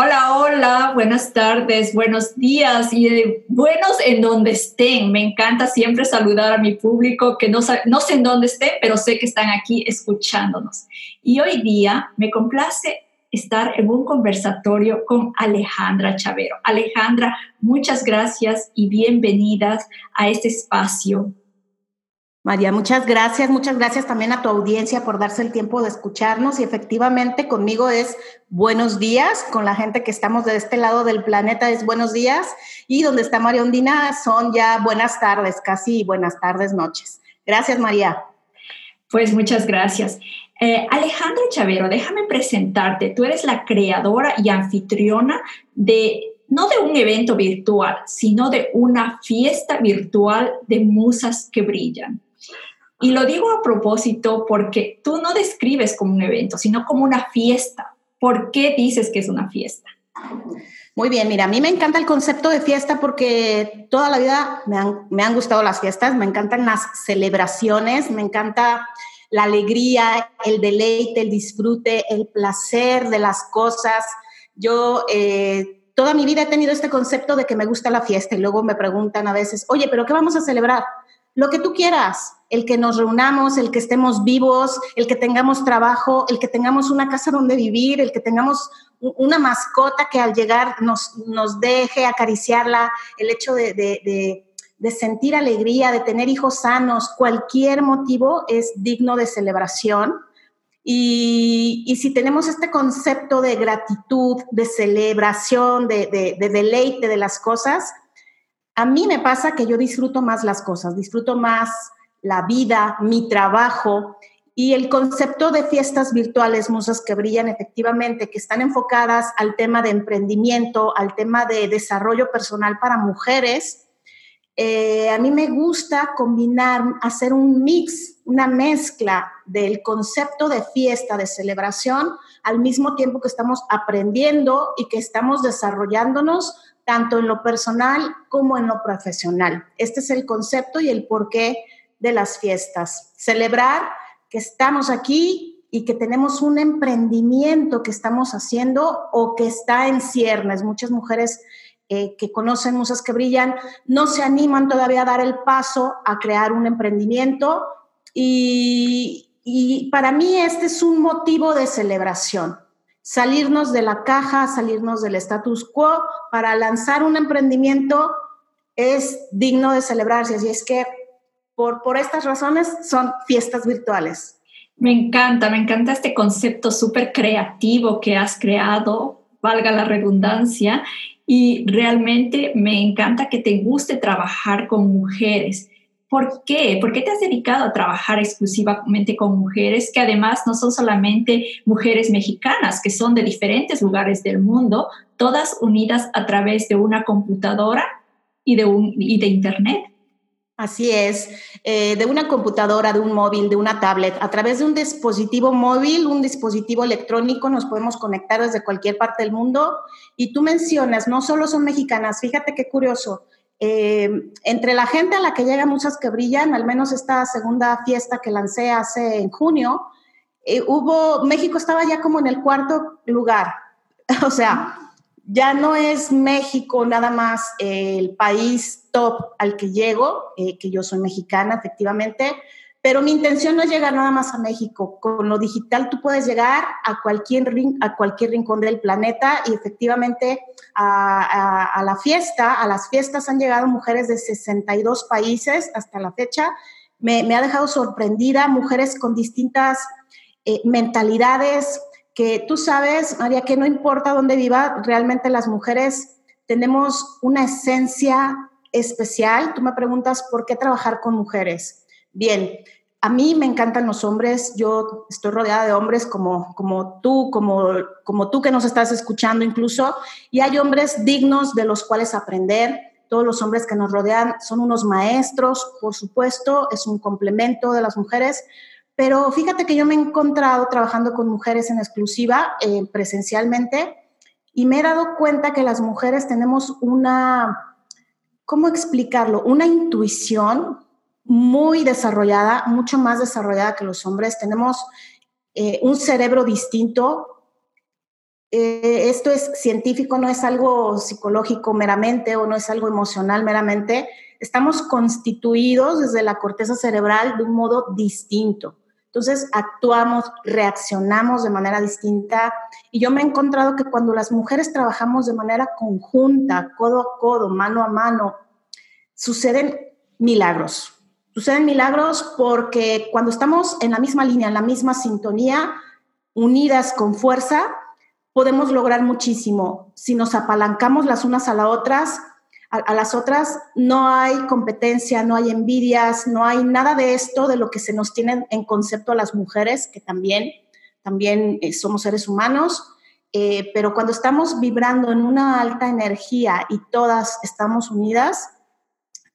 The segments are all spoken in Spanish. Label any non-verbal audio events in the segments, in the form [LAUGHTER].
Hola, hola, buenas tardes, buenos días y buenos en donde estén. Me encanta siempre saludar a mi público que no, no sé en dónde estén, pero sé que están aquí escuchándonos. Y hoy día me complace estar en un conversatorio con Alejandra Chavero. Alejandra, muchas gracias y bienvenidas a este espacio María, muchas gracias, muchas gracias también a tu audiencia por darse el tiempo de escucharnos y efectivamente conmigo es buenos días, con la gente que estamos de este lado del planeta es buenos días y donde está María Ondina son ya buenas tardes, casi buenas tardes, noches. Gracias María. Pues muchas gracias. Eh, Alejandra Chavero, déjame presentarte. Tú eres la creadora y anfitriona de no de un evento virtual, sino de una fiesta virtual de musas que brillan. Y lo digo a propósito porque tú no describes como un evento, sino como una fiesta. ¿Por qué dices que es una fiesta? Muy bien, mira, a mí me encanta el concepto de fiesta porque toda la vida me han, gustado las fiestas, me encantan las celebraciones, me encanta la alegría, el deleite, el disfrute, el placer de las cosas. Yo eh, toda mi vida he tenido este concepto de que me gusta la fiesta y luego me preguntan a veces, oye, pero ¿qué vamos a celebrar? Lo que tú quieras el que nos reunamos, el que estemos vivos, el que tengamos trabajo, el que tengamos una casa donde vivir, el que tengamos una mascota que al llegar nos, nos deje acariciarla, el hecho de, sentir alegría, de tener hijos sanos, cualquier motivo es digno de celebración. Y, y, si tenemos este concepto de gratitud, de celebración, de, de, deleite de las cosas, a mí me pasa que yo disfruto más las cosas, disfruto más la vida, mi trabajo y el concepto de fiestas virtuales, musas que brillan efectivamente, que están enfocadas al tema de emprendimiento, al tema de desarrollo personal para mujeres. Eh, a mí me gusta combinar, hacer un mix, una mezcla del concepto de fiesta, de celebración, al mismo tiempo que estamos aprendiendo y que estamos desarrollándonos tanto en lo personal como en lo profesional. Este es el concepto y el por qué de las fiestas. Celebrar que estamos aquí y que tenemos un emprendimiento que estamos haciendo o que está en ciernes. Muchas mujeres eh, que conocen Musas que Brillan no se animan todavía a dar el paso a crear un emprendimiento y, y para mí este es un motivo de celebración. Salirnos de la caja, salirnos del status quo para lanzar un emprendimiento es digno de celebrarse. Así es que por, estas razones son fiestas virtuales. Me encanta, me encanta este concepto súper creativo que has creado, valga la redundancia, y realmente me encanta que te guste trabajar con mujeres. ¿Por qué? ¿Por qué te has dedicado a trabajar exclusivamente con mujeres que además no son solamente mujeres mexicanas, que son de diferentes lugares del mundo, todas unidas a través de una computadora y de, Internet? Así es, eh, de una computadora, de un móvil, de una tablet, a través de un dispositivo móvil, un dispositivo electrónico, nos podemos conectar desde cualquier parte del mundo. Y tú mencionas, no solo son mexicanas, fíjate qué curioso, eh, entre la gente a la que llegan muchas que brillan, al menos esta segunda fiesta que lancé hace en junio, eh, hubo, México estaba ya como en el cuarto lugar. [LAUGHS] o sea, ya no es México nada más el país top al que llego, eh, que yo soy mexicana efectivamente, pero mi intención no es llegar nada más a México. Con lo digital tú puedes llegar a cualquier, a cualquier rincón del planeta y efectivamente a, la fiesta, a las fiestas han llegado mujeres de 62 países hasta la fecha. Me, ha dejado sorprendida, mujeres con distintas eh, mentalidades, que tú sabes, María, que no importa dónde viva, realmente las mujeres tenemos una esencia especial. Tú me preguntas por qué trabajar con mujeres. Bien, a mí me encantan los hombres, yo estoy rodeada de hombres como, como tú, como, como tú que nos estás escuchando incluso, y hay hombres dignos de los cuales aprender. Todos los hombres que nos rodean son unos maestros, por supuesto, es un complemento de las mujeres, pero fíjate que yo me he encontrado trabajando con mujeres en exclusiva, eh, presencialmente, y me he dado cuenta que las mujeres tenemos una, ¿cómo explicarlo? Una intuición muy desarrollada, mucho más desarrollada que los hombres. Tenemos eh, un cerebro distinto. eh, esto es científico, no es algo psicológico meramente o no es algo emocional meramente. Estamos constituidos desde la corteza cerebral de un modo distinto. Entonces actuamos, reaccionamos de manera distinta. Y yo me he encontrado que cuando las mujeres trabajamos de manera conjunta, codo a codo, mano a mano, suceden milagros. Suceden milagros porque cuando estamos en la misma línea, en la misma sintonía, unidas con fuerza, podemos lograr muchísimo. Si nos apalancamos las unas a las otras, a, las otras, no hay competencia, no hay envidias, no hay nada de esto de lo que se nos tiene en concepto a las mujeres, que también, también eh, somos seres humanos. Eh, pero cuando estamos vibrando en una alta energía y todas estamos unidas,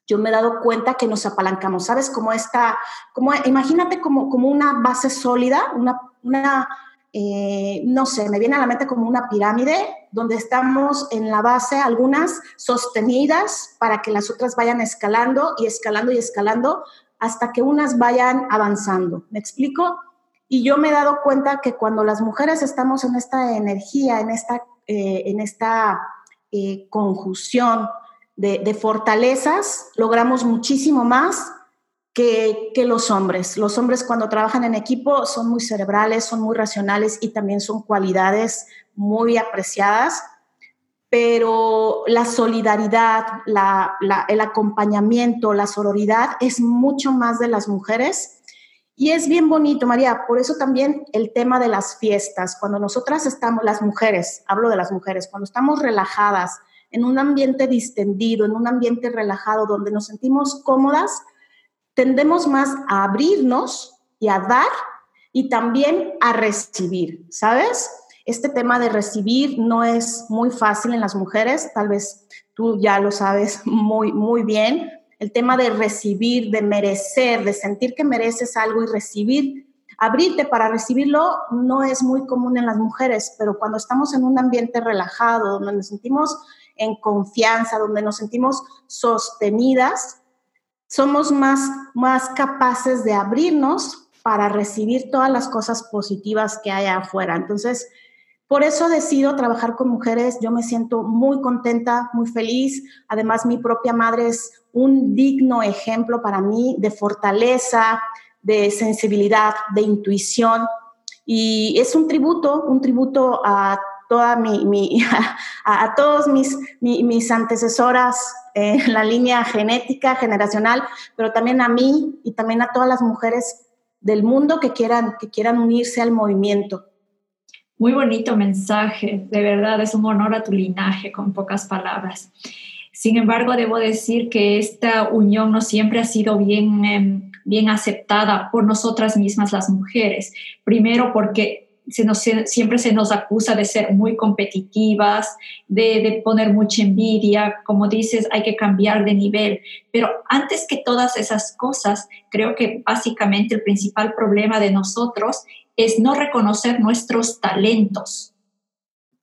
yo me he dado cuenta que nos apalancamos, ¿sabes? Como esta, como, imagínate como, como una base sólida, una, una eh, no sé, me viene a la mente como una pirámide donde estamos en la base, algunas sostenidas para que las otras vayan escalando y escalando y escalando hasta que unas vayan avanzando. ¿Me explico? Y yo me he dado cuenta que cuando las mujeres estamos en esta energía, en esta, eh, en esta eh, conjunción de, de fortalezas, logramos muchísimo más que, los hombres. Los hombres cuando trabajan en equipo son muy cerebrales, son muy racionales y también son cualidades muy apreciadas, pero la solidaridad, el acompañamiento, la sororidad es mucho más de las mujeres. Y es bien bonito, María, por eso también el tema de las fiestas, cuando nosotras estamos, las mujeres, hablo de las mujeres, cuando estamos relajadas, en un ambiente distendido, en un ambiente relajado, donde nos sentimos cómodas, tendemos más a abrirnos y a dar y también a recibir, ¿sabes? Este tema de recibir no es muy fácil en las mujeres, tal vez tú ya lo sabes [LAUGHS] muy, muy bien. El tema de recibir, de merecer, de sentir que mereces algo y recibir, abrirte para recibirlo no es muy común en las mujeres, pero cuando estamos en un ambiente relajado, donde nos sentimos en confianza, donde nos sentimos sostenidas, somos más, más capaces de abrirnos para recibir todas las cosas positivas que hay afuera. Entonces, por eso decido trabajar con mujeres. Yo me siento muy contenta, muy feliz. Además, mi propia madre es un digno ejemplo para mí de fortaleza, de sensibilidad, de intuición. Y es un tributo, un tributo a toda mi, [LAUGHS] a, todos mis, mis antecesoras en la línea genética, generacional, pero también a mí y también a todas las mujeres del mundo que quieran, que quieran unirse al movimiento. Muy bonito mensaje, de verdad es un honor a tu linaje, con pocas palabras. Sin embargo, debo decir que esta unión no siempre ha sido bien, em, bien aceptada por nosotras mismas las mujeres. Primero porque siempre se nos acusa de ser muy competitivas, de, poner mucha envidia, como dices, hay que cambiar de nivel. Pero antes que todas esas cosas, creo que básicamente el principal problema de nosotros es no reconocer nuestros talentos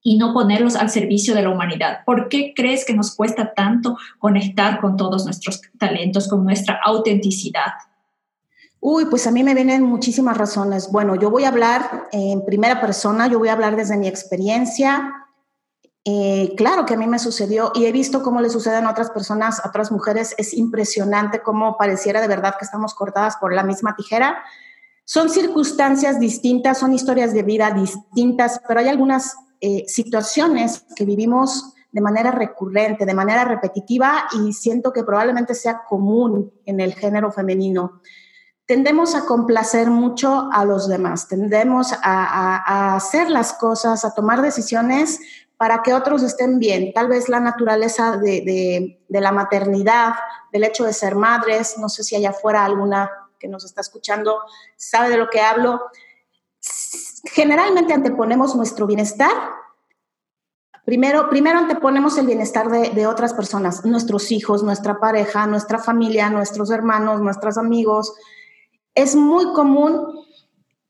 y no ponerlos al servicio de la humanidad. ¿Por qué crees que nos cuesta tanto conectar con todos nuestros talentos, con nuestra autenticidad? Uy, pues a mí me vienen muchísimas razones. Bueno, yo voy a hablar en primera persona, yo voy a hablar desde mi experiencia. Eh, claro que a mí me sucedió y he visto cómo le suceden a otras personas, a otras mujeres. Es impresionante cómo pareciera de verdad que estamos cortadas por la misma tijera. Son circunstancias distintas, son historias de vida distintas, pero hay algunas eh, situaciones que vivimos de manera recurrente, de manera repetitiva y siento que probablemente sea común en el género femenino tendemos a complacer mucho a los demás, tendemos a, hacer las cosas, a tomar decisiones para que otros estén bien. Tal vez la naturaleza de, la maternidad, del hecho de ser madres, no sé si allá afuera alguna que nos está escuchando sabe de lo que hablo. Generalmente anteponemos nuestro bienestar. Primero, primero anteponemos el bienestar de, de otras personas, nuestros hijos, nuestra pareja, nuestra familia, nuestros hermanos, nuestros amigos, es muy común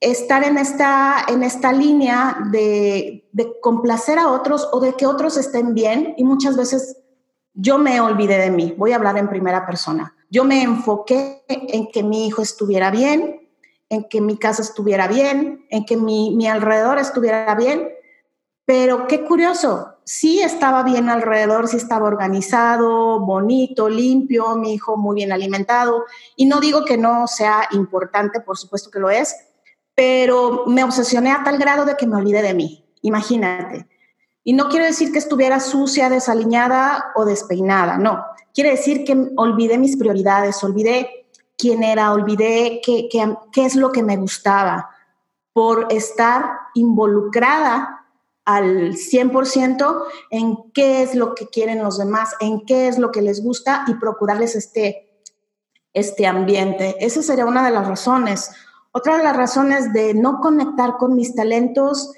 estar en esta, en esta línea de, complacer a otros o de que otros estén bien y muchas veces yo me olvidé de mí, voy a hablar en primera persona. Yo me enfoqué en que mi hijo estuviera bien, en que mi casa estuviera bien, en que mi, mi alrededor estuviera bien, Pero qué curioso, sí estaba bien alrededor, sí estaba organizado, bonito, limpio, mi hijo muy bien alimentado. Y no digo que no sea importante, por supuesto que lo es, pero me obsesioné a tal grado de que me olvidé de mí. Imagínate. Y no quiero decir que estuviera sucia, desaliñada o despeinada, no. Quiere decir que olvidé mis prioridades, olvidé quién era, olvidé qué, qué, qué es lo que me gustaba por estar involucrada al 100% en qué es lo que quieren los demás, en qué es lo que les gusta y procurarles este, este ambiente. Esa sería una de las razones. Otra de las razones de no conectar con mis talentos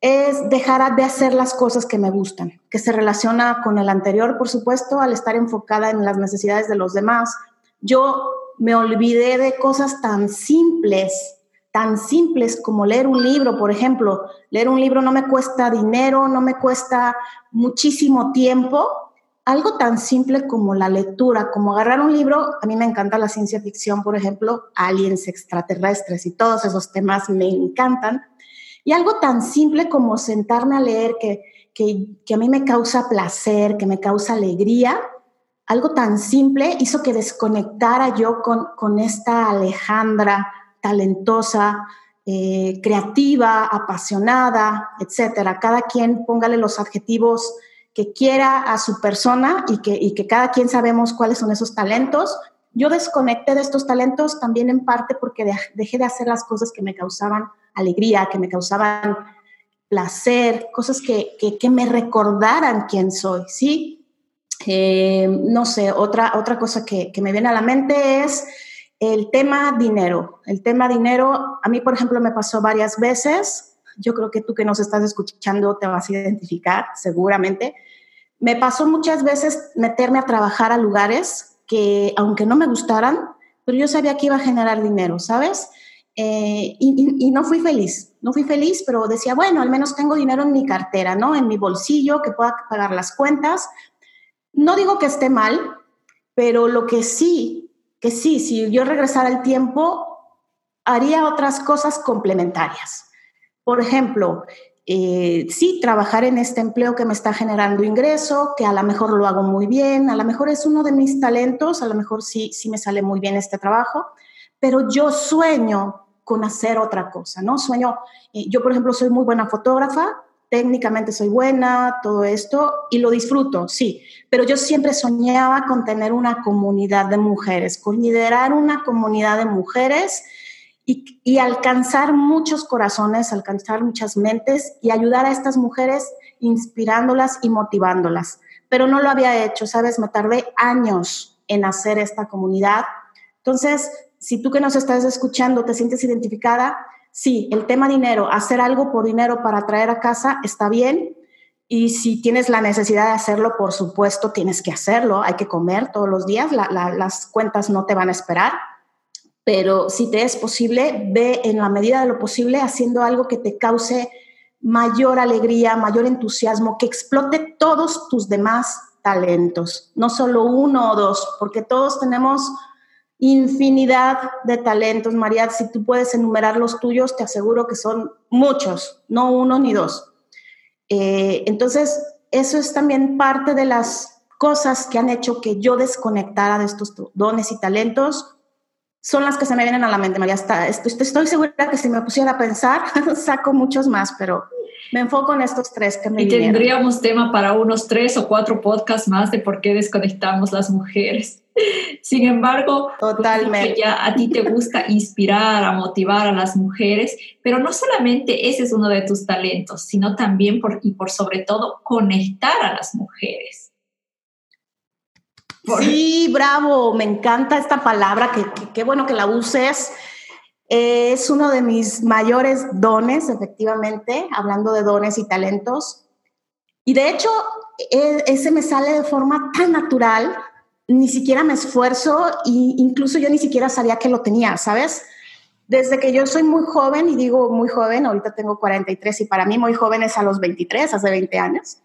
es dejar de hacer las cosas que me gustan, que se relaciona con el anterior, por supuesto, al estar enfocada en las necesidades de los demás. Yo me olvidé de cosas tan simples tan simples como leer un libro, por ejemplo. Leer un libro no me cuesta dinero, no me cuesta muchísimo tiempo. Algo tan simple como la lectura, como agarrar un libro, a mí me encanta la ciencia ficción, por ejemplo, aliens extraterrestres y todos esos temas me encantan. Y algo tan simple como sentarme a leer que, que, a mí me causa placer, que me causa alegría, algo tan simple hizo que desconectara yo con, con esta Alejandra talentosa, eh, creativa, apasionada, etcétera. Cada quien póngale los adjetivos que quiera a su persona y que, y que cada quien sabemos cuáles son esos talentos. Yo desconecté de estos talentos también en parte porque dejé de hacer las cosas que me causaban alegría, que me causaban placer, cosas que, que, me recordaran quién soy, ¿sí? Eh, no sé, otra, otra cosa que, que me viene a la mente es el tema dinero, el tema dinero, a mí, por ejemplo, me pasó varias veces. Yo creo que tú que nos estás escuchando te vas a identificar, seguramente. Me pasó muchas veces meterme a trabajar a lugares que, aunque no me gustaran, pero yo sabía que iba a generar dinero, ¿sabes? Eh, y, y, no fui feliz, no fui feliz, pero decía, bueno, al menos tengo dinero en mi cartera, ¿no? En mi bolsillo, que pueda pagar las cuentas. No digo que esté mal, pero lo que sí que sí, si yo regresara el tiempo, haría otras cosas complementarias. Por ejemplo, eh, sí, trabajar en este empleo que me está generando ingreso, que a lo mejor lo hago muy bien, a lo mejor es uno de mis talentos, a lo mejor sí, sí me sale muy bien este trabajo, pero yo sueño con hacer otra cosa, ¿no? Sueño, yo por ejemplo soy muy buena fotógrafa, técnicamente soy buena, todo esto, y lo disfruto, sí, pero yo siempre soñaba con tener una comunidad de mujeres, con liderar una comunidad de mujeres y, y, alcanzar muchos corazones, alcanzar muchas mentes y ayudar a estas mujeres inspirándolas y motivándolas. Pero no lo había hecho, ¿sabes? Me tardé años en hacer esta comunidad. Entonces, si tú que nos estás escuchando te sientes identificada, sí, el tema dinero, hacer algo por dinero para traer a casa está bien. Y si tienes la necesidad de hacerlo, por supuesto, tienes que hacerlo. Hay que comer todos los días, las cuentas no te van a esperar. Pero si te es posible, ve en la medida de lo posible haciendo algo que te cause mayor alegría, mayor entusiasmo, que explote todos tus demás talentos, no solo uno o dos, porque todos tenemos infinidad de talentos, María. Si tú puedes enumerar los tuyos, te aseguro que son muchos, no uno ni dos. Eh, entonces, eso es también parte de las cosas que han hecho que yo desconectara de estos dones y talentos. Son las que se me vienen a la mente, María. estoy segura que si me pusiera a pensar, [LAUGHS] saco muchos más, pero me enfoco en estos tres que me Y tendríamos tema para unos tres o cuatro podcasts más de por qué desconectamos las mujeres. Sin embargo, totalmente. Ya a ti te gusta inspirar, a motivar a las mujeres, pero no solamente ese es uno de tus talentos, sino también por, y por sobre todo conectar a las mujeres. Sí, bravo, me encanta esta palabra, que qué bueno que la uses. Es uno de mis mayores dones, efectivamente, hablando de dones y talentos. Y de hecho, e, ese me sale de forma tan natural ni siquiera me esfuerzo e incluso yo ni siquiera sabía que lo tenía, ¿sabes? Desde que yo soy muy joven, y digo muy joven, ahorita tengo 43 y para mí muy joven es a los 23, hace 20 años,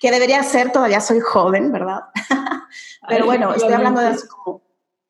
que debería ser, todavía soy joven, ¿verdad? [LAUGHS] Pero bueno, estoy hablando de hace como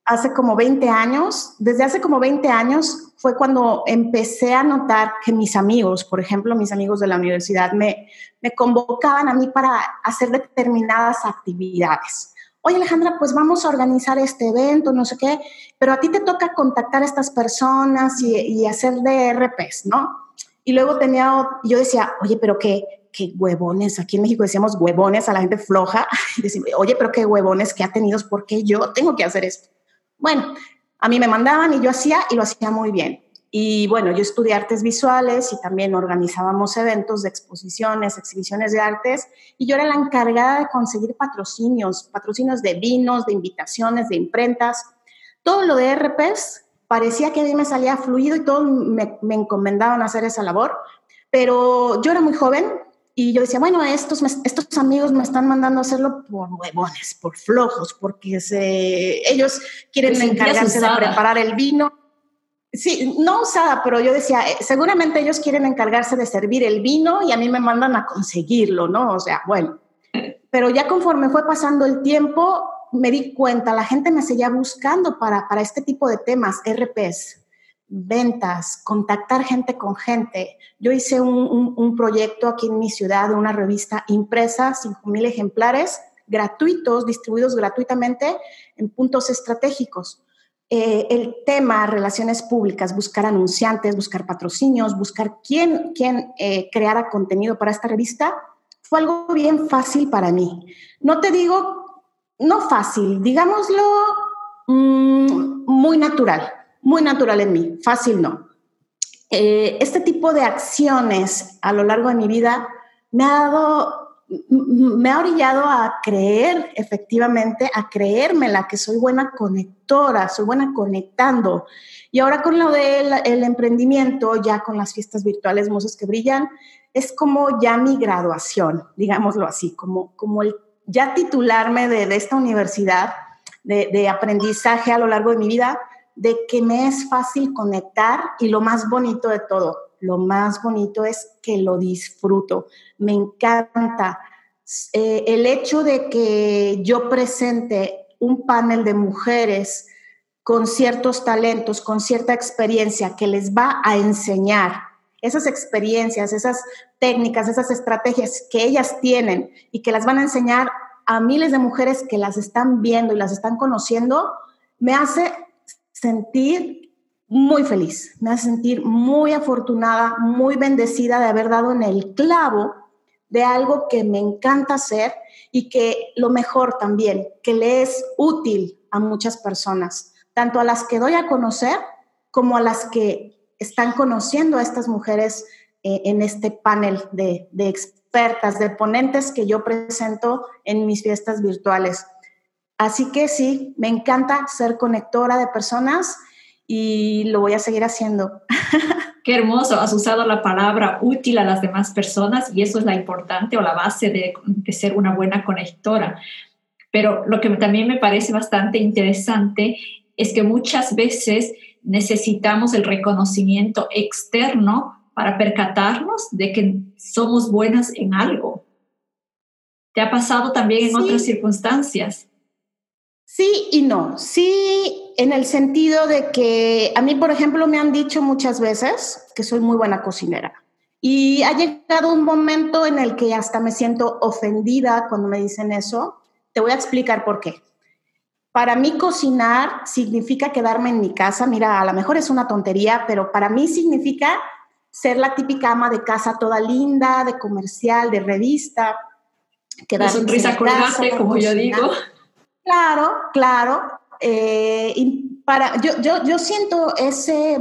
hace como 20 años. Desde hace como 20 años fue cuando empecé a notar que mis amigos, por ejemplo, mis amigos de la universidad, me, me convocaban a mí para hacer determinadas actividades. Oye Alejandra, pues vamos a organizar este evento, no sé qué, pero a ti te toca contactar a estas personas y, y hacer DRPs, ¿no? Y luego tenía, yo decía, oye, pero qué, qué huevones, aquí en México decíamos huevones a la gente floja, [LAUGHS] y decimos, oye, pero qué huevones que ha tenido, ¿por qué yo tengo que hacer esto? Bueno, a mí me mandaban y yo hacía y lo hacía muy bien. Y bueno, yo estudié artes visuales y también organizábamos eventos de exposiciones, exhibiciones de artes, y yo era la encargada de conseguir patrocinios, patrocinios de vinos, de invitaciones, de imprentas, todo lo de RPs. Parecía que a mí me salía fluido y todos me, me encomendaban hacer esa labor, pero yo era muy joven, y yo decía, bueno, estos, estos amigos me están mandando a hacerlo por huevones, por flojos, porque se, ellos quieren encargarse de preparar el vino. Sí, no usada, pero yo decía, eh, seguramente ellos quieren encargarse de servir el vino y a mí me mandan a conseguirlo, ¿no? O sea, bueno. Pero ya conforme fue pasando el tiempo, me di cuenta, la gente me seguía buscando para, para este tipo de temas, RPs ventas, contactar gente con gente. Yo hice un, proyecto aquí en mi ciudad de una revista impresa, 5.000 ejemplares gratuitos, distribuidos gratuitamente en puntos estratégicos. Eh, el tema relaciones públicas, buscar anunciantes, buscar patrocinios, buscar quién, quién eh, creara contenido para esta revista, fue algo bien fácil para mí. No te digo, no fácil, digámoslo mm, muy natural muy natural en mí, fácil no. Eh, este tipo de acciones a lo largo de mi vida me ha dado, me ha orillado a creer efectivamente, a creerme la que soy buena conectora, soy buena conectando. Y ahora con lo del emprendimiento, ya con las fiestas virtuales Musas que Brillan, es como ya mi graduación, digámoslo así, como, como el ya titularme de, esta universidad de aprendizaje a lo largo de mi vida de que me es fácil conectar y lo más bonito de todo, lo más bonito es que lo disfruto, me encanta. Eh, el hecho de que yo presente un panel de mujeres con ciertos talentos, con cierta experiencia que les va a enseñar esas experiencias, esas técnicas, esas estrategias que ellas tienen y que las van a enseñar a miles de mujeres que las están viendo y las están conociendo, me hace sentir muy feliz, me hace sentir muy afortunada, muy bendecida de haber dado en el clavo de algo que me encanta hacer y que lo mejor también, que le es útil a muchas personas, tanto a las que doy a conocer como a las que están conociendo a estas mujeres eh, en este panel de, de expertas, de ponentes que yo presento en mis fiestas virtuales. Así que sí, me encanta ser conectora de personas y lo voy a seguir haciendo. [LAUGHS] Qué hermoso, has usado la palabra útil a las demás personas y eso es la importante o la base de, ser una buena conectora. Pero lo que también me parece bastante interesante es que muchas veces necesitamos el reconocimiento externo para percatarnos de que somos buenas en algo. ¿Te ha pasado también en otras circunstancias? Sí y no. Sí, en el sentido de que a mí, por ejemplo, me han dicho muchas veces que soy muy buena cocinera. Y ha llegado un momento en el que hasta me siento ofendida cuando me dicen eso. Te voy a explicar por qué. Para mí cocinar significa quedarme en mi casa. Mira, a lo mejor es una tontería, pero para mí significa ser la típica ama de casa toda linda, de comercial, de revista. Quedarme sonrisa colgate, como yo digo. Claro, claro. Eh, para, yo, yo, yo siento ese,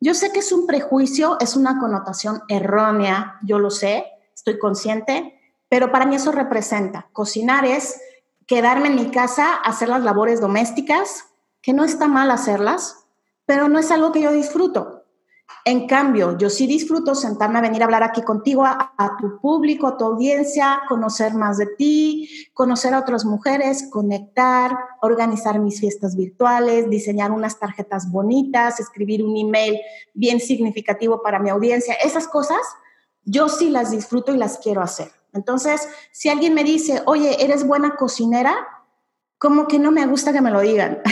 yo sé que es un prejuicio, es una connotación errónea, yo lo sé, estoy consciente, pero para mí eso representa. Cocinar es quedarme en mi casa, hacer las labores domésticas, que no está mal hacerlas, pero no es algo que yo disfruto. En cambio, yo sí disfruto sentarme a venir a hablar aquí contigo, a, tu público, a tu audiencia, conocer más de ti, conocer a otras mujeres, conectar, organizar mis fiestas virtuales, diseñar unas tarjetas bonitas, escribir un email bien significativo para mi audiencia. Esas cosas yo sí las disfruto y las quiero hacer. Entonces, si alguien me dice, oye, ¿eres buena cocinera? Como que no me gusta que me lo digan. [LAUGHS]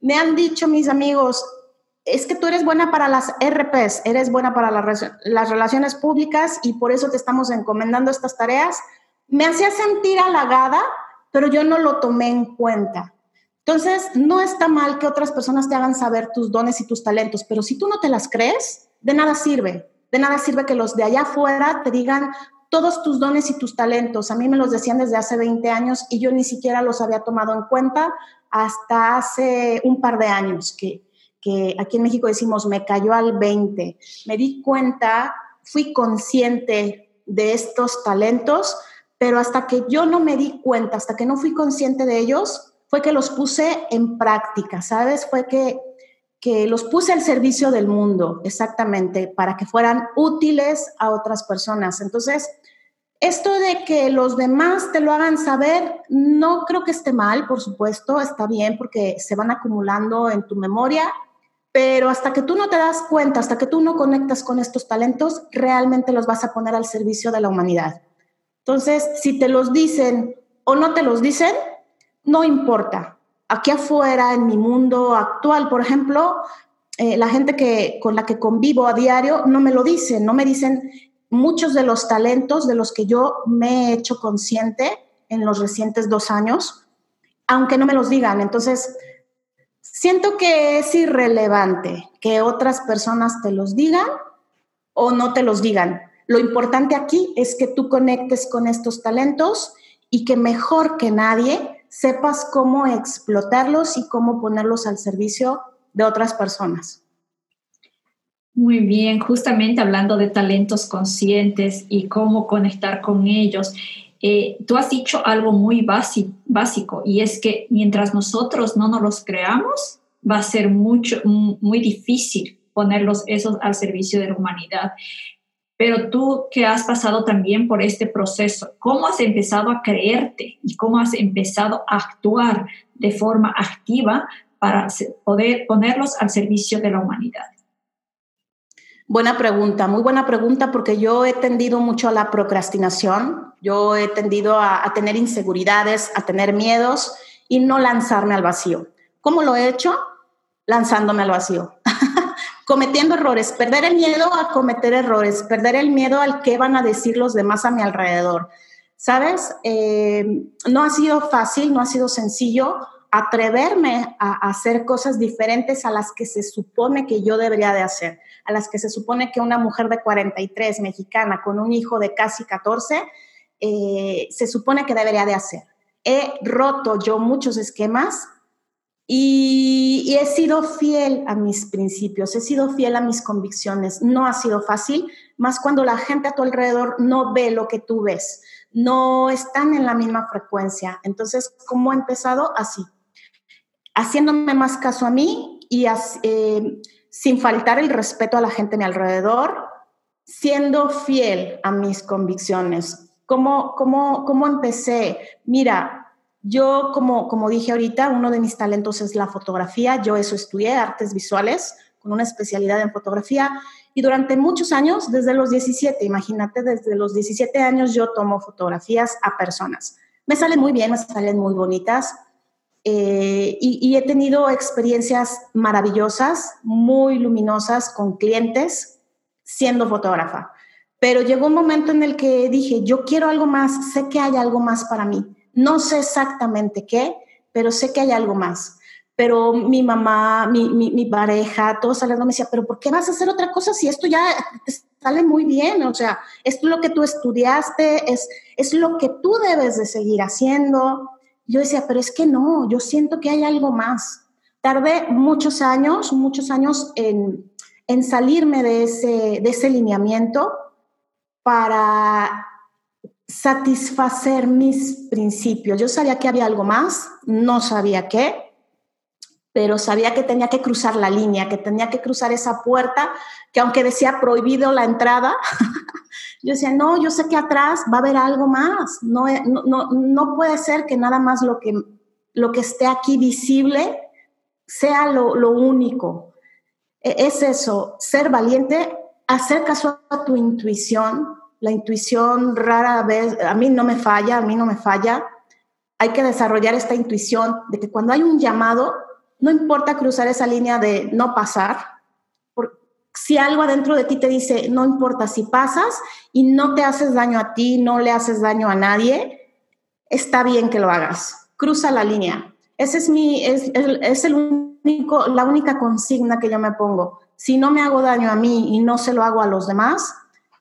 Me han dicho mis amigos, es que tú eres buena para las RPs, eres buena para las relaciones públicas y por eso te estamos encomendando estas tareas. Me hacía sentir halagada, pero yo no lo tomé en cuenta. Entonces, no está mal que otras personas te hagan saber tus dones y tus talentos, pero si tú no te las crees, de nada sirve. De nada sirve que los de allá afuera te digan todos tus dones y tus talentos. A mí me los decían desde hace 20 años y yo ni siquiera los había tomado en cuenta hasta hace un par de años que que aquí en México decimos me cayó al 20. Me di cuenta, fui consciente de estos talentos, pero hasta que yo no me di cuenta, hasta que no fui consciente de ellos, fue que los puse en práctica, ¿sabes? Fue que, que los puse al servicio del mundo, exactamente, para que fueran útiles a otras personas. Entonces, esto de que los demás te lo hagan saber, no creo que esté mal, por supuesto, está bien porque se van acumulando en tu memoria pero hasta que tú no te das cuenta, hasta que tú no conectas con estos talentos, realmente los vas a poner al servicio de la humanidad. Entonces, si te los dicen o no te los dicen, no importa. Aquí afuera, en mi mundo actual, por ejemplo, eh, la gente que, con la que convivo a diario no me lo dicen, no me dicen muchos de los talentos de los que yo me he hecho consciente en los recientes dos años, aunque no me los digan. Entonces, Siento que es irrelevante que otras personas te los digan o no te los digan. Lo importante aquí es que tú conectes con estos talentos y que mejor que nadie sepas cómo explotarlos y cómo ponerlos al servicio de otras personas. Muy bien, justamente hablando de talentos conscientes y cómo conectar con ellos. Eh, tú has dicho algo muy básico y es que mientras nosotros no nos los creamos, va a ser mucho, muy difícil ponerlos esos al servicio de la humanidad. Pero tú que has pasado también por este proceso, ¿cómo has empezado a creerte y cómo has empezado a actuar de forma activa para poder ponerlos al servicio de la humanidad? Buena pregunta, muy buena pregunta porque yo he tendido mucho a la procrastinación, yo he tendido a, tener inseguridades, a tener miedos y no lanzarme al vacío. ¿Cómo lo he hecho? Lanzándome al vacío, [LAUGHS] cometiendo errores, perder el miedo a cometer errores, perder el miedo al qué van a decir los demás a mi alrededor. ¿Sabes? Eh, no ha sido fácil, no ha sido sencillo atreverme a hacer cosas diferentes a las que se supone que yo debería de hacer a las que se supone que una mujer de 43 mexicana con un hijo de casi 14 eh, se supone que debería de hacer. He roto yo muchos esquemas y, he sido fiel a mis principios, he sido fiel a mis convicciones. No ha sido fácil, más cuando la gente a tu alrededor no ve lo que tú ves, no están en la misma frecuencia. Entonces, ¿cómo he empezado? Así, haciéndome más caso a mí y eh, sin faltar el respeto a la gente a mi alrededor, siendo fiel a mis convicciones. ¿Cómo, cómo, cómo empecé? Mira, yo, como, como dije ahorita, uno de mis talentos es la fotografía. Yo eso estudié, artes visuales, con una especialidad en fotografía. Y durante muchos años, desde los 17, imagínate, desde los 17 años yo tomo fotografías a personas. Me salen muy bien, me salen muy bonitas. Eh, y, he tenido experiencias maravillosas, muy luminosas con clientes siendo fotógrafa. Pero llegó un momento en el que dije, yo quiero algo más, sé que hay algo más para mí. No sé exactamente qué, pero sé que hay algo más. Pero mi mamá, mi, mi, pareja, todos saliendo me decía, pero ¿por qué vas a hacer otra cosa si esto ya sale muy bien? O sea, esto es lo que tú estudiaste, es, es lo que tú debes de seguir haciendo. Yo decía, pero es que no, yo siento que hay algo más. Tardé muchos años, muchos años en, salirme de ese, de ese lineamiento para satisfacer mis principios. Yo sabía que había algo más, no sabía qué, pero sabía que tenía que cruzar la línea, que tenía que cruzar esa puerta, que aunque decía prohibido la entrada, [LAUGHS] yo decía, no, yo sé que atrás va a haber algo más, no, no, no, puede ser que nada más lo que, lo que esté aquí visible sea lo, lo único. E, es eso, ser valiente, hacer caso a tu intuición. La intuición rara vez, a mí no me falla, a mí no me falla. Hay que desarrollar esta intuición de que cuando hay un llamado, no importa cruzar esa línea de no pasar, si algo adentro de ti te dice, no importa si pasas y no te haces daño a ti, no le haces daño a nadie, está bien que lo hagas. Cruza la línea. Ese es mi, es, el único, la única consigna que yo me pongo. Si no me hago daño a mí y no se lo hago a los demás,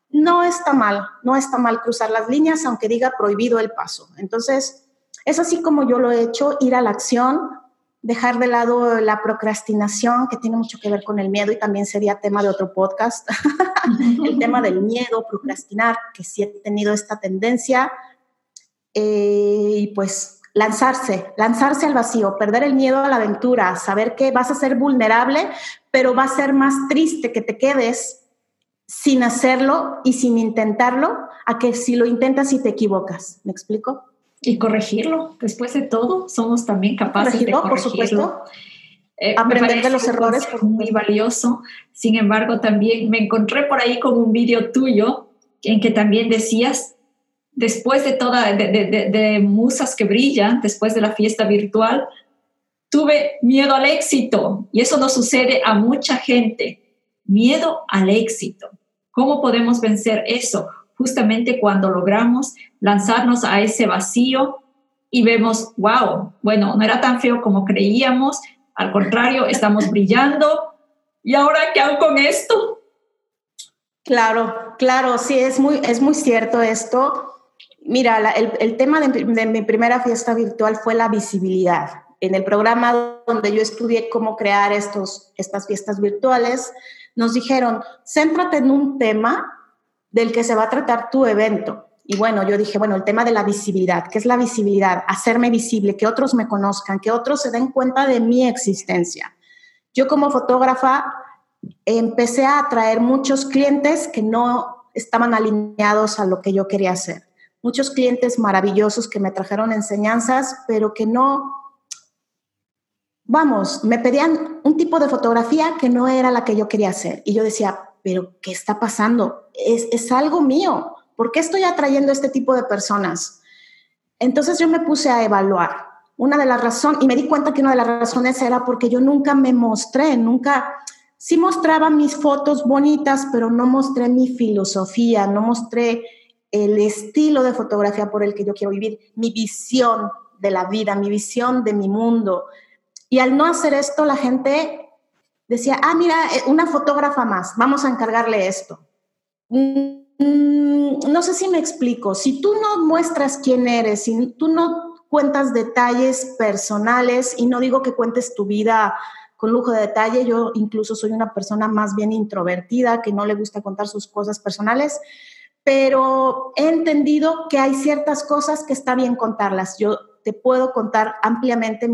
no está mal, no está mal cruzar las líneas, aunque diga prohibido el paso. Entonces, es así como yo lo he hecho, ir a la acción, dejar de lado la procrastinación, que tiene mucho que ver con el miedo y también sería tema de otro podcast, [LAUGHS] el tema del miedo, procrastinar, que sí he tenido esta tendencia, eh, y pues lanzarse, lanzarse al vacío, perder el miedo a la aventura, saber que vas a ser vulnerable, pero va a ser más triste que te quedes sin hacerlo y sin intentarlo, a que si lo intentas y te equivocas. ¿Me explico? Y corregirlo. Después de todo, somos también capaces de corregirlo. por supuesto. Eh, Aprender de los errores. Es muy valioso. Sin embargo, también me encontré por ahí con un vídeo tuyo en que también decías, después de toda, de, de, de, musas que brillan, después de la fiesta virtual, tuve miedo al éxito. Y eso no sucede a mucha gente. Miedo al éxito. ¿Cómo podemos vencer eso? justamente cuando logramos lanzarnos a ese vacío y vemos, wow, bueno, no era tan feo como creíamos, al contrario, estamos brillando. ¿Y ahora qué hago con esto? Claro, claro, sí, es muy, es muy cierto esto. Mira, el, tema de, de, mi primera fiesta virtual fue la visibilidad. En el programa donde yo estudié cómo crear estos, estas fiestas virtuales, nos dijeron, céntrate en un tema del que se va a tratar tu evento. Y bueno, yo dije, bueno, el tema de la visibilidad, ¿qué es la visibilidad? Hacerme visible, que otros me conozcan, que otros se den cuenta de mi existencia. Yo como fotógrafa empecé a atraer muchos clientes que no estaban alineados a lo que yo quería hacer. Muchos clientes maravillosos que me trajeron enseñanzas, pero que no, vamos, me pedían un tipo de fotografía que no era la que yo quería hacer. Y yo decía, pero ¿qué está pasando? Es, es algo mío. ¿Por qué estoy atrayendo este tipo de personas? Entonces yo me puse a evaluar. Una de las razones, y me di cuenta que una de las razones era porque yo nunca me mostré, nunca, sí mostraba mis fotos bonitas, pero no mostré mi filosofía, no mostré el estilo de fotografía por el que yo quiero vivir, mi visión de la vida, mi visión de mi mundo. Y al no hacer esto, la gente decía, ah, mira, eh, una fotógrafa más, vamos a encargarle esto. Mm, no sé si me explico, si tú no muestras quién eres, si tú no cuentas detalles personales, y no digo que cuentes tu vida con lujo de detalle, yo incluso soy una persona más bien introvertida, que no le gusta contar sus cosas personales, pero he entendido que hay ciertas cosas que está bien contarlas. Yo te puedo contar ampliamente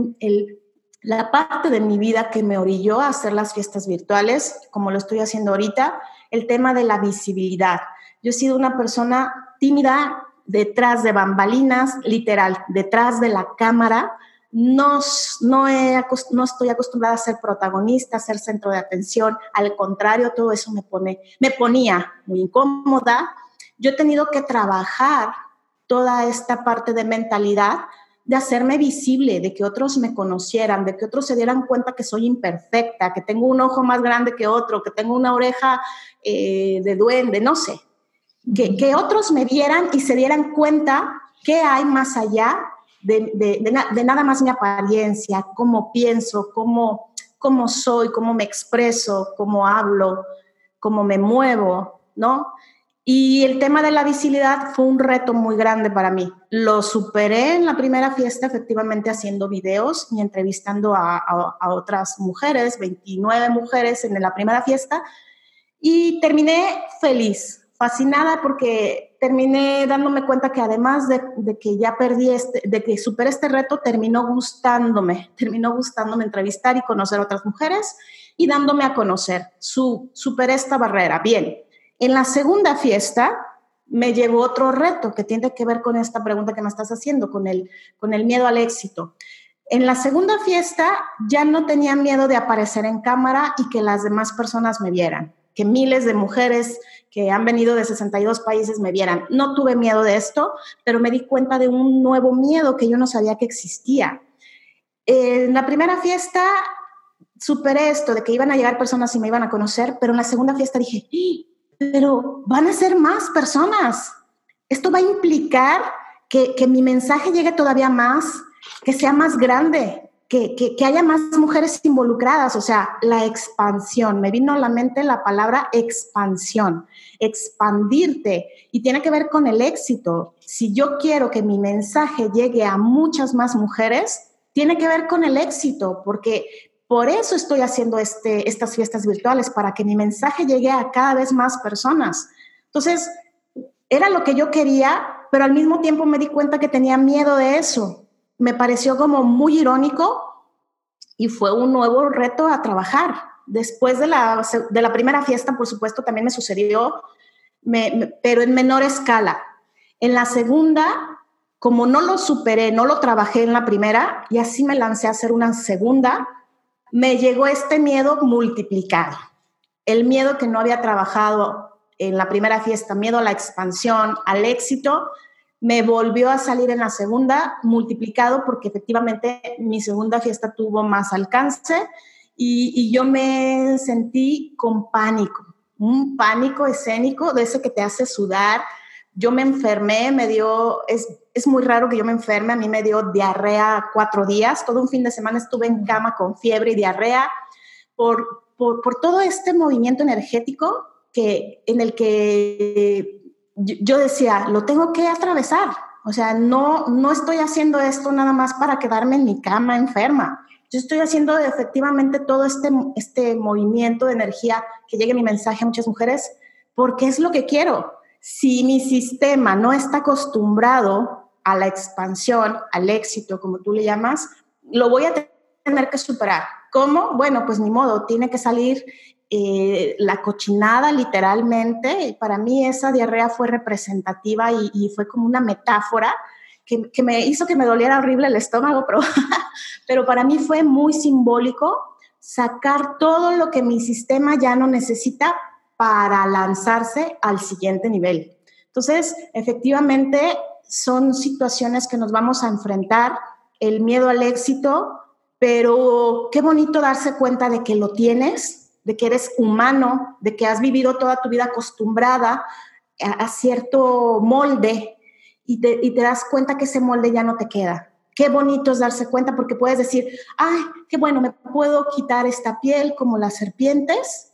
la parte de mi vida que me orilló a hacer las fiestas virtuales, como lo estoy haciendo ahorita, el tema de la visibilidad. Yo he sido una persona tímida detrás de bambalinas, literal, detrás de la cámara. No, no, no estoy acostumbrada a ser protagonista, a ser centro de atención. Al contrario, todo eso me, pone, me ponía muy incómoda. Yo he tenido que trabajar toda esta parte de mentalidad de hacerme visible, de que otros me conocieran, de que otros se dieran cuenta que soy imperfecta, que tengo un ojo más grande que otro, que tengo una oreja eh, de duende, no sé. Que, otros me vieran y se dieran cuenta qué hay más allá de, de, nada más mi apariencia, cómo pienso, cómo, cómo soy, cómo me expreso, cómo hablo, cómo me muevo, ¿no? Y el tema de la visibilidad fue un reto muy grande para mí. Lo superé en la primera fiesta, efectivamente, haciendo videos y entrevistando a, otras mujeres, 29 mujeres en la primera fiesta, y terminé feliz, fascinada porque terminé dándome cuenta que además de, que ya perdí este, de que superé este reto, terminó gustándome, terminó gustándome entrevistar y conocer a otras mujeres y dándome a conocer. Su, superé esta barrera. Bien, en la segunda fiesta me llevó otro reto que tiene que ver con esta pregunta que me estás haciendo, con el, con el miedo al éxito. En la segunda fiesta ya no tenía miedo de aparecer en cámara y que las demás personas me vieran, que miles de mujeres que han venido de 62 países me vieran. No tuve miedo de esto, pero me di cuenta de un nuevo miedo que yo no sabía que existía. En la primera fiesta superé esto de que iban a llegar personas y me iban a conocer, pero en la segunda fiesta dije, pero van a ser más personas. Esto va a implicar que, que mi mensaje llegue todavía más, que sea más grande, que, que, haya más mujeres involucradas, o sea, la expansión. Me vino a la mente la palabra expansión, expandirte, y tiene que ver con el éxito. Si yo quiero que mi mensaje llegue a muchas más mujeres, tiene que ver con el éxito, porque por eso estoy haciendo este, estas fiestas virtuales, para que mi mensaje llegue a cada vez más personas. Entonces, era lo que yo quería, pero al mismo tiempo me di cuenta que tenía miedo de eso me pareció como muy irónico y fue un nuevo reto a trabajar. Después de la, de la primera fiesta, por supuesto, también me sucedió, pero en menor escala. En la segunda, como no lo superé, no lo trabajé en la primera y así me lancé a hacer una segunda, me llegó este miedo multiplicado. El miedo que no había trabajado en la primera fiesta, miedo a la expansión, al éxito, me volvió a salir en la segunda, multiplicado porque efectivamente mi segunda fiesta tuvo más alcance y, yo me sentí con pánico, un pánico escénico de ese que te hace sudar. Yo me enfermé, me dio, es, es muy raro que yo me enferme, a mí me dio diarrea cuatro días, todo un fin de semana estuve en cama con fiebre y diarrea por, por, por todo este movimiento energético que, en el que yo decía, lo tengo que atravesar. O sea, no, no estoy haciendo esto nada más para quedarme en mi cama enferma. Yo estoy haciendo efectivamente todo este, este movimiento de energía que llegue mi mensaje a muchas mujeres porque es lo que quiero. Si mi sistema no está acostumbrado a la expansión, al éxito, como tú le llamas, lo voy a tener que superar. ¿Cómo? Bueno, pues ni modo, tiene que salir eh, la cochinada literalmente. Para mí esa diarrea fue representativa y, fue como una metáfora que, me hizo que me doliera horrible el estómago, pero, [LAUGHS] pero para mí fue muy simbólico sacar todo lo que mi sistema ya no necesita para lanzarse al siguiente nivel. Entonces, efectivamente, son situaciones que nos vamos a enfrentar, el miedo al éxito, pero qué bonito darse cuenta de que lo tienes, de que eres humano, de que has vivido toda tu vida acostumbrada a, cierto molde y te, y te das cuenta que ese molde ya no te queda. Qué bonito es darse cuenta porque puedes decir, ay, qué bueno, me puedo quitar esta piel como las serpientes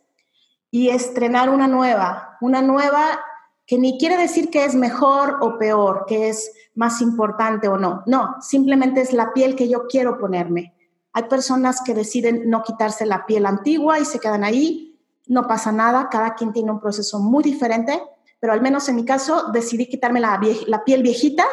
y estrenar una nueva, una nueva que ni quiere decir que es mejor o peor, que es más importante o no. No, simplemente es la piel que yo quiero ponerme. Hay personas que deciden no quitarse la piel antigua y se quedan ahí. No pasa nada, cada quien tiene un proceso muy diferente, pero al menos en mi caso decidí quitarme la, la piel viejita,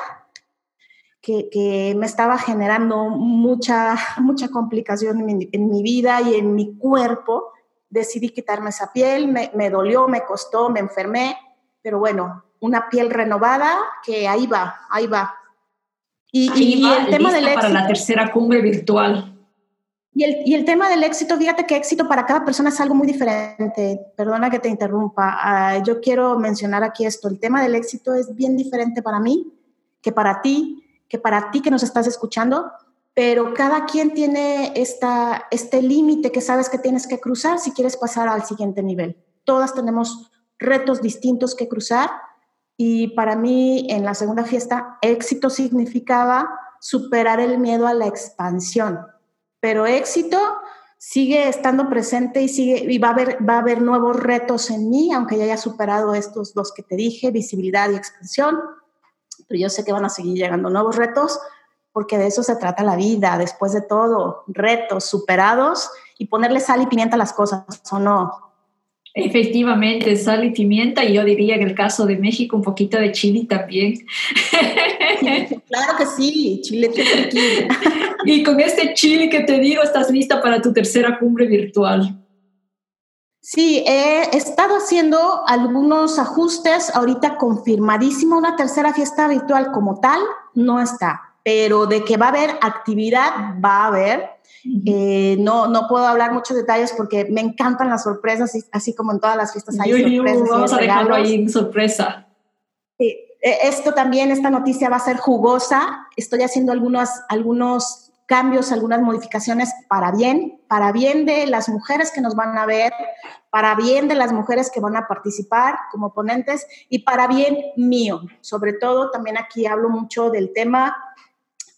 que, me estaba generando mucha, mucha complicación en mi, vida y en mi cuerpo. Decidí quitarme esa piel, me, dolió, me costó, me enfermé, pero bueno, una piel renovada que ahí va, ahí va. Y, el tema del éxito. Para la tercera cumbre virtual. Y el, tema del éxito, fíjate que éxito para cada persona es algo muy diferente. Perdona que te interrumpa. Ah, yo quiero mencionar aquí esto. El tema del éxito es bien diferente para mí que para ti, que para ti que nos estás escuchando, pero cada quien tiene esta, este límite que sabes que tienes que cruzar si quieres pasar al siguiente nivel. Todas tenemos retos distintos que cruzar y para mí en la segunda fiesta éxito significaba superar el miedo a la expansión pero éxito sigue estando presente y sigue y va a haber va a haber nuevos retos en mí, aunque ya haya superado estos dos que te dije, visibilidad y expansión. Pero yo sé que van a seguir llegando nuevos retos porque de eso se trata la vida, después de todo, retos superados y ponerle sal y pimienta a las cosas, ¿o no? Efectivamente, sal y pimienta, y yo diría que en el caso de México un poquito de chile también. [LAUGHS] claro que sí, chile Y con este chile que te digo, estás lista para tu tercera cumbre virtual. Sí, he estado haciendo algunos ajustes, ahorita confirmadísimo, una tercera fiesta virtual como tal no está, pero de que va a haber actividad, va a haber. Eh, no, no puedo hablar muchos detalles porque me encantan las sorpresas, así como en todas las fiestas hay sorpresas. vamos a dejarlo ahí en sorpresa. Sí, e, esto también, esta noticia va a ser jugosa. Estoy haciendo algunos, algunos cambios, algunas modificaciones para bien, para bien de las mujeres que nos van a ver, para bien de las mujeres que van a participar como ponentes y para bien mío. Sobre todo, también aquí hablo mucho del tema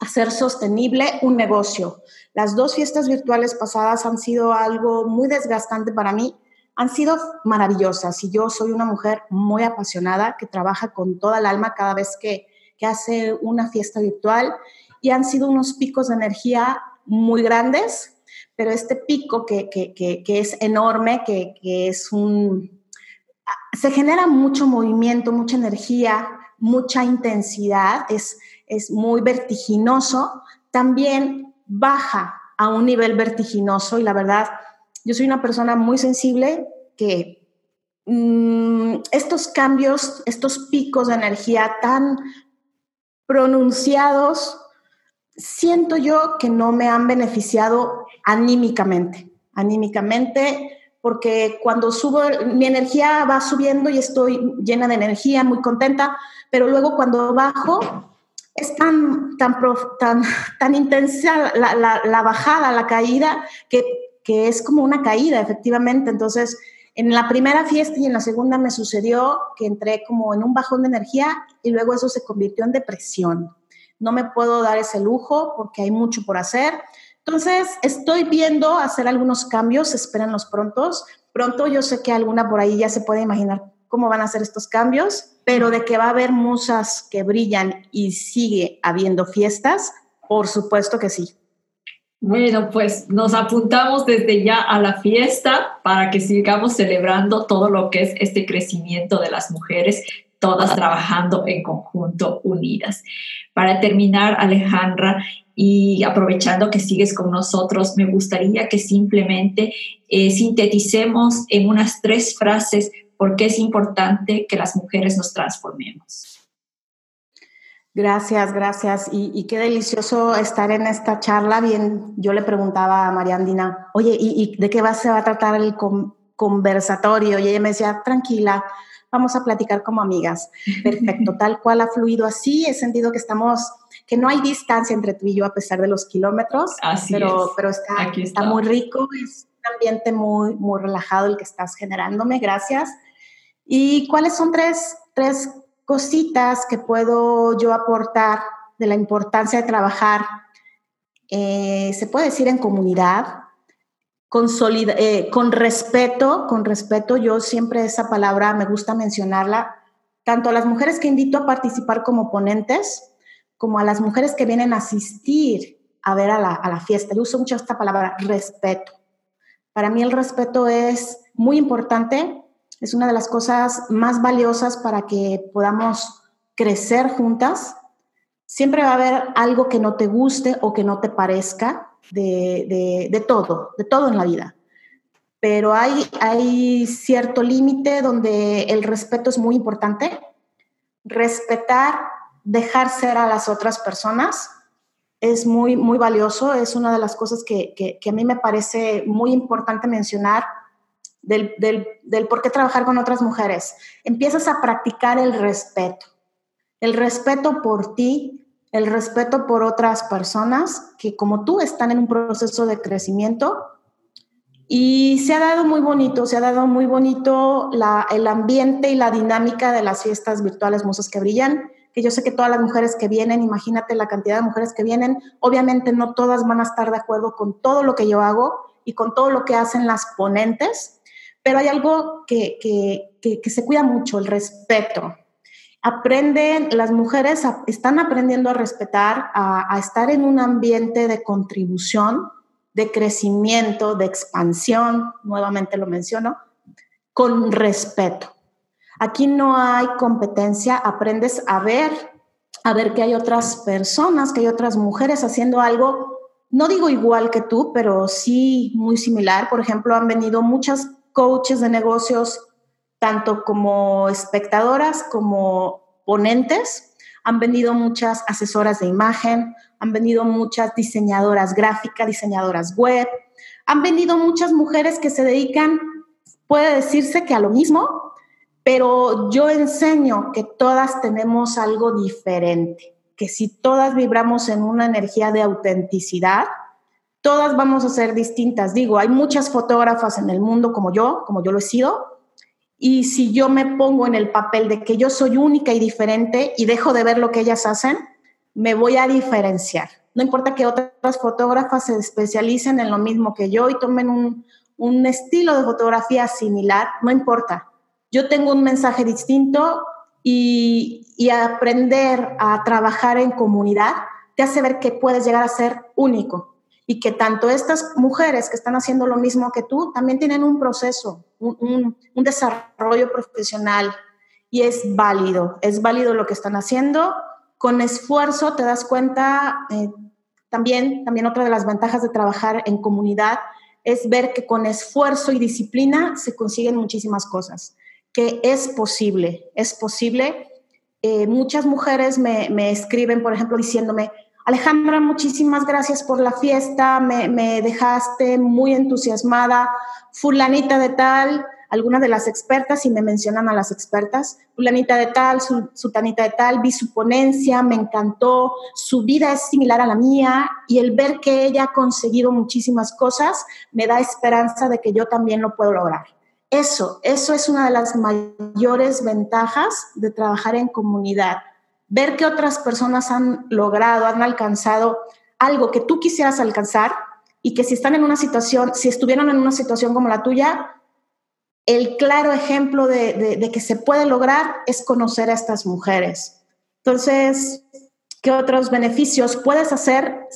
hacer sostenible un negocio. Las dos fiestas virtuales pasadas han sido algo muy desgastante para mí, han sido maravillosas y yo soy una mujer muy apasionada que trabaja con toda el alma cada vez que, que hace una fiesta virtual y han sido unos picos de energía muy grandes, pero este pico que, que, que es enorme, que, es un... Se genera mucho movimiento, mucha energía, mucha intensidad, es, es muy vertiginoso, también baja a un nivel vertiginoso. Y la verdad, yo soy una persona muy sensible que mm, estos cambios, estos picos de energía tan pronunciados, siento yo que no me han beneficiado anímicamente, anímicamente, porque cuando subo, mi energía va subiendo y estoy llena de energía, muy contenta, pero luego cuando bajo, es tan, tan, tan, tan intensa la, la, bajada, la caída, que, que, es como una caída, efectivamente. Entonces, en la primera fiesta y en la segunda me sucedió que entré como en un bajón de energía y luego eso se convirtió en depresión. No me puedo dar ese lujo porque hay mucho por hacer. Entonces, estoy viendo hacer algunos cambios, espérenlos prontos. Pronto yo sé que alguna por ahí ya se puede imaginar cómo van a ser estos cambios, pero de que va a haber musas que brillan y sigue habiendo fiestas, por supuesto que sí. Bueno, pues nos apuntamos desde ya a la fiesta para que sigamos celebrando todo lo que es este crecimiento de las mujeres, todas trabajando en conjunto, unidas. Para terminar, Alejandra, y aprovechando que sigues con nosotros, me gustaría que simplemente eh, sinteticemos en unas tres frases por qué es importante que las mujeres nos transformemos. Gracias, gracias. Y, qué delicioso estar en esta charla. Bien, yo le preguntaba a María Andina, oye, ¿y, de qué va, se va a tratar el conversatorio? Y ella me decía, tranquila, vamos a platicar como amigas. Perfecto, [LAUGHS] tal cual ha fluido así. He sentido que estamos, que no hay distancia entre tú y yo a pesar de los kilómetros. Así pero, pero está, está. muy rico, es ambiente muy, muy relajado el que estás generándome. Gracias. ¿Y cuáles son tres, tres cositas que puedo yo aportar de la importancia de trabajar? Eh, se puede decir en comunidad, con, eh, con respeto, con respeto, yo siempre esa palabra me gusta mencionarla, tanto a las mujeres que invito a participar como ponentes, como a las mujeres que vienen a asistir a ver a la, a la fiesta. Yo uso mucho esta palabra, respeto. Para mí el respeto es muy importante es una de las cosas más valiosas para que podamos crecer juntas. Siempre va a haber algo que no te guste o que no te parezca de, todo, de todo en la vida. Pero hay, hay cierto límite donde el respeto es muy importante. Respetar, dejar ser a las otras personas es muy, muy valioso. Es una de las cosas que, que a mí me parece muy importante mencionar del, del, por qué trabajar con otras mujeres. Empiezas a practicar el respeto. El respeto por ti, el respeto por otras personas que como tú están en un proceso de crecimiento. Y se ha dado muy bonito, se ha dado muy bonito la, el ambiente y la dinámica de las fiestas virtuales Musas que Brillan, que yo sé que todas las mujeres que vienen, imagínate la cantidad de mujeres que vienen, obviamente no todas van a estar de acuerdo con todo lo que yo hago y con todo lo que hacen las ponentes, pero hay algo que, se cuida mucho, el respeto. Aprenden, las mujeres están aprendiendo a respetar, a, estar en un ambiente de contribución, de crecimiento, de expansión, nuevamente lo menciono, con respeto. Aquí no hay competencia, aprendes a ver, a ver que hay otras personas, que hay otras mujeres haciendo algo, no digo igual que tú, pero sí muy similar. Por ejemplo, han venido muchas coaches de negocios, tanto como espectadoras como ponentes. Han venido muchas asesoras de imagen, han venido muchas diseñadoras gráficas, diseñadoras web, han venido muchas mujeres que se dedican, puede decirse que a lo mismo, pero yo enseño que todas tenemos algo diferente. que si todas vibramos en una energía de autenticidad, todas vamos a ser distintas. Digo, hay muchas fotógrafas en el mundo como yo, como yo lo he sido, y si yo me pongo en el papel de que yo soy única y diferente y dejo de ver lo que ellas hacen, me voy a diferenciar. No importa que otras fotógrafas se especialicen en lo mismo que yo y tomen un, un estilo de fotografía similar, no importa. Yo tengo un mensaje distinto y, aprender a trabajar en comunidad te hace ver que puedes llegar a ser único y que tanto estas mujeres que están haciendo lo mismo que tú también tienen un proceso, un, un, desarrollo profesional y es válido, es válido lo que están haciendo. Con esfuerzo te das cuenta, eh, también, también otra de las ventajas de trabajar en comunidad es ver que con esfuerzo y disciplina se consiguen muchísimas cosas, que es posible, es posible. Eh, muchas mujeres me, escriben, por ejemplo, diciéndome, Alejandra, muchísimas gracias por la fiesta, me, dejaste muy entusiasmada, fulanita de tal, algunas de las expertas y me mencionan a las expertas, fulanita de tal, su, sutanita de tal, vi su ponencia, me encantó, su vida es similar a la mía y el ver que ella ha conseguido muchísimas cosas me da esperanza de que yo también lo puedo lograr. Eso, eso es una de las mayores ventajas de trabajar en comunidad. Ver que otras personas han logrado, han alcanzado algo que tú quisieras alcanzar y que si están en una situación, si estuvieron en una situación como la tuya, el claro ejemplo de, que se puede lograr es conocer a estas mujeres. Entonces, ¿qué otros beneficios? Puedes hacer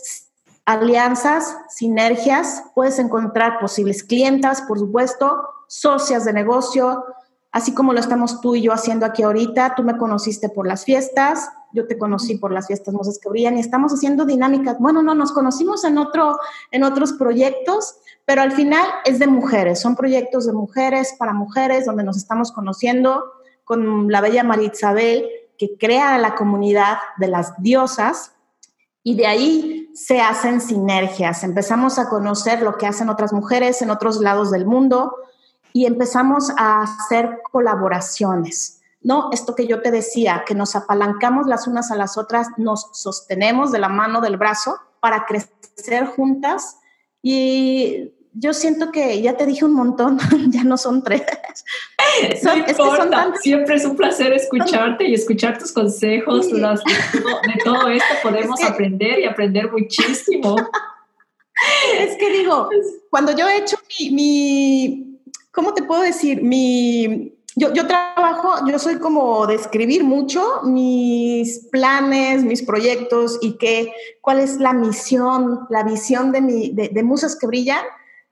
alianzas, sinergias, puedes encontrar posibles clientas, por supuesto, socias de negocio, así como lo estamos tú y yo haciendo aquí ahorita. Tú me conociste por las fiestas, yo te conocí por las fiestas Mosas que Brillan y estamos haciendo dinámicas. Bueno, no, nos conocimos en, otro, en otros proyectos, pero al final es de mujeres, son proyectos de mujeres para mujeres donde nos estamos conociendo con la bella María Isabel que crea la comunidad de las diosas y de ahí se hacen sinergias, empezamos a conocer lo que hacen otras mujeres en otros lados del mundo y empezamos a hacer colaboraciones. No, esto que yo te decía, que nos apalancamos las unas a las otras, nos sostenemos de la mano del brazo para crecer juntas y yo siento que ya te dije un montón, [LAUGHS] ya no son tres. [LAUGHS] no importa, siempre es un placer escucharte y escuchar tus consejos. de, todo, esto podemos aprender y aprender muchísimo. [LAUGHS] es que digo, cuando yo he hecho mi, mi ¿cómo te puedo decir? Mi, yo, yo, trabajo, yo soy como de escribir mucho mis planes, mis proyectos y qué, cuál es la misión, la visión de, mi, de, de Musas que Brillan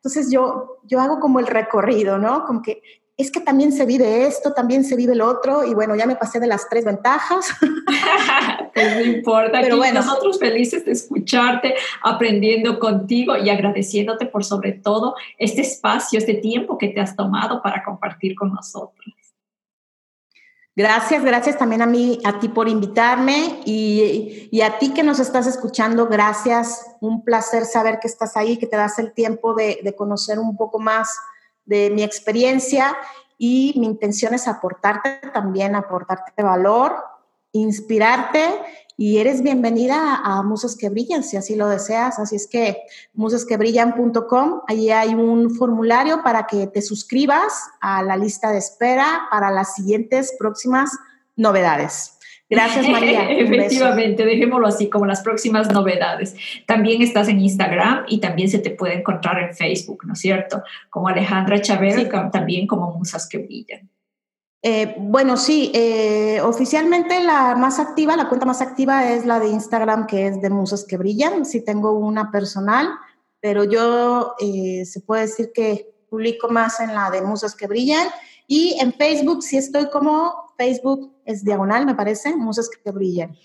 entonces yo, yo hago como el recorrido, ¿no? Como que es que también se vive esto, también se vive lo otro, y bueno, ya me pasé de las tres ventajas. [LAUGHS] pues no importa, pero bueno. nosotros felices de escucharte, aprendiendo contigo y agradeciéndote por sobre todo este espacio, este tiempo que te has tomado para compartir con nosotros. Gracias, gracias también a mí, a ti por invitarme y, y, a ti que nos estás escuchando, gracias. Un placer saber que estás ahí, que te das el tiempo de, de conocer un poco más de mi experiencia y mi intención es aportarte también, aportarte valor, inspirarte y eres bienvenida a Musas que Brillan si así lo deseas. Así es que musasquebrillan.com, allí hay un formulario para que te suscribas a la lista de espera para las siguientes próximas novedades. Gracias, [LAUGHS] María. Efectivamente, dejémoslo así como las próximas novedades. También estás en Instagram y también se te puede encontrar en Facebook, ¿no es cierto? Como Alejandra Chavero, también como Musas que Brillan. Eh, bueno, sí, eh, oficialmente la más activa, la cuenta más activa es la de Instagram, que es de Musas que Brillan. Sí tengo una personal, pero yo eh, se puede decir que publico más en la de Musas que Brillan. Y en Facebook sí estoy como Facebook es diagonal, me parece, Musas que Brillan.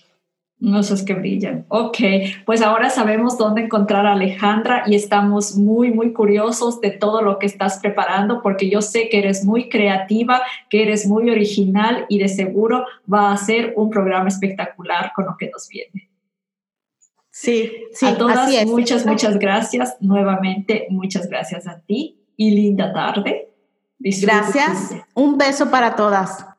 Musas que brillan. Ok, pues ahora sabemos dónde encontrar a Alejandra y estamos muy, muy curiosos de todo lo que estás preparando porque yo sé que eres muy creativa, que eres muy original y de seguro va a ser un programa espectacular con lo que nos viene. Sí, sí. A todas, muchas, muchas gracias. Nuevamente, muchas gracias a ti y linda tarde. Gracias. Un beso para todas.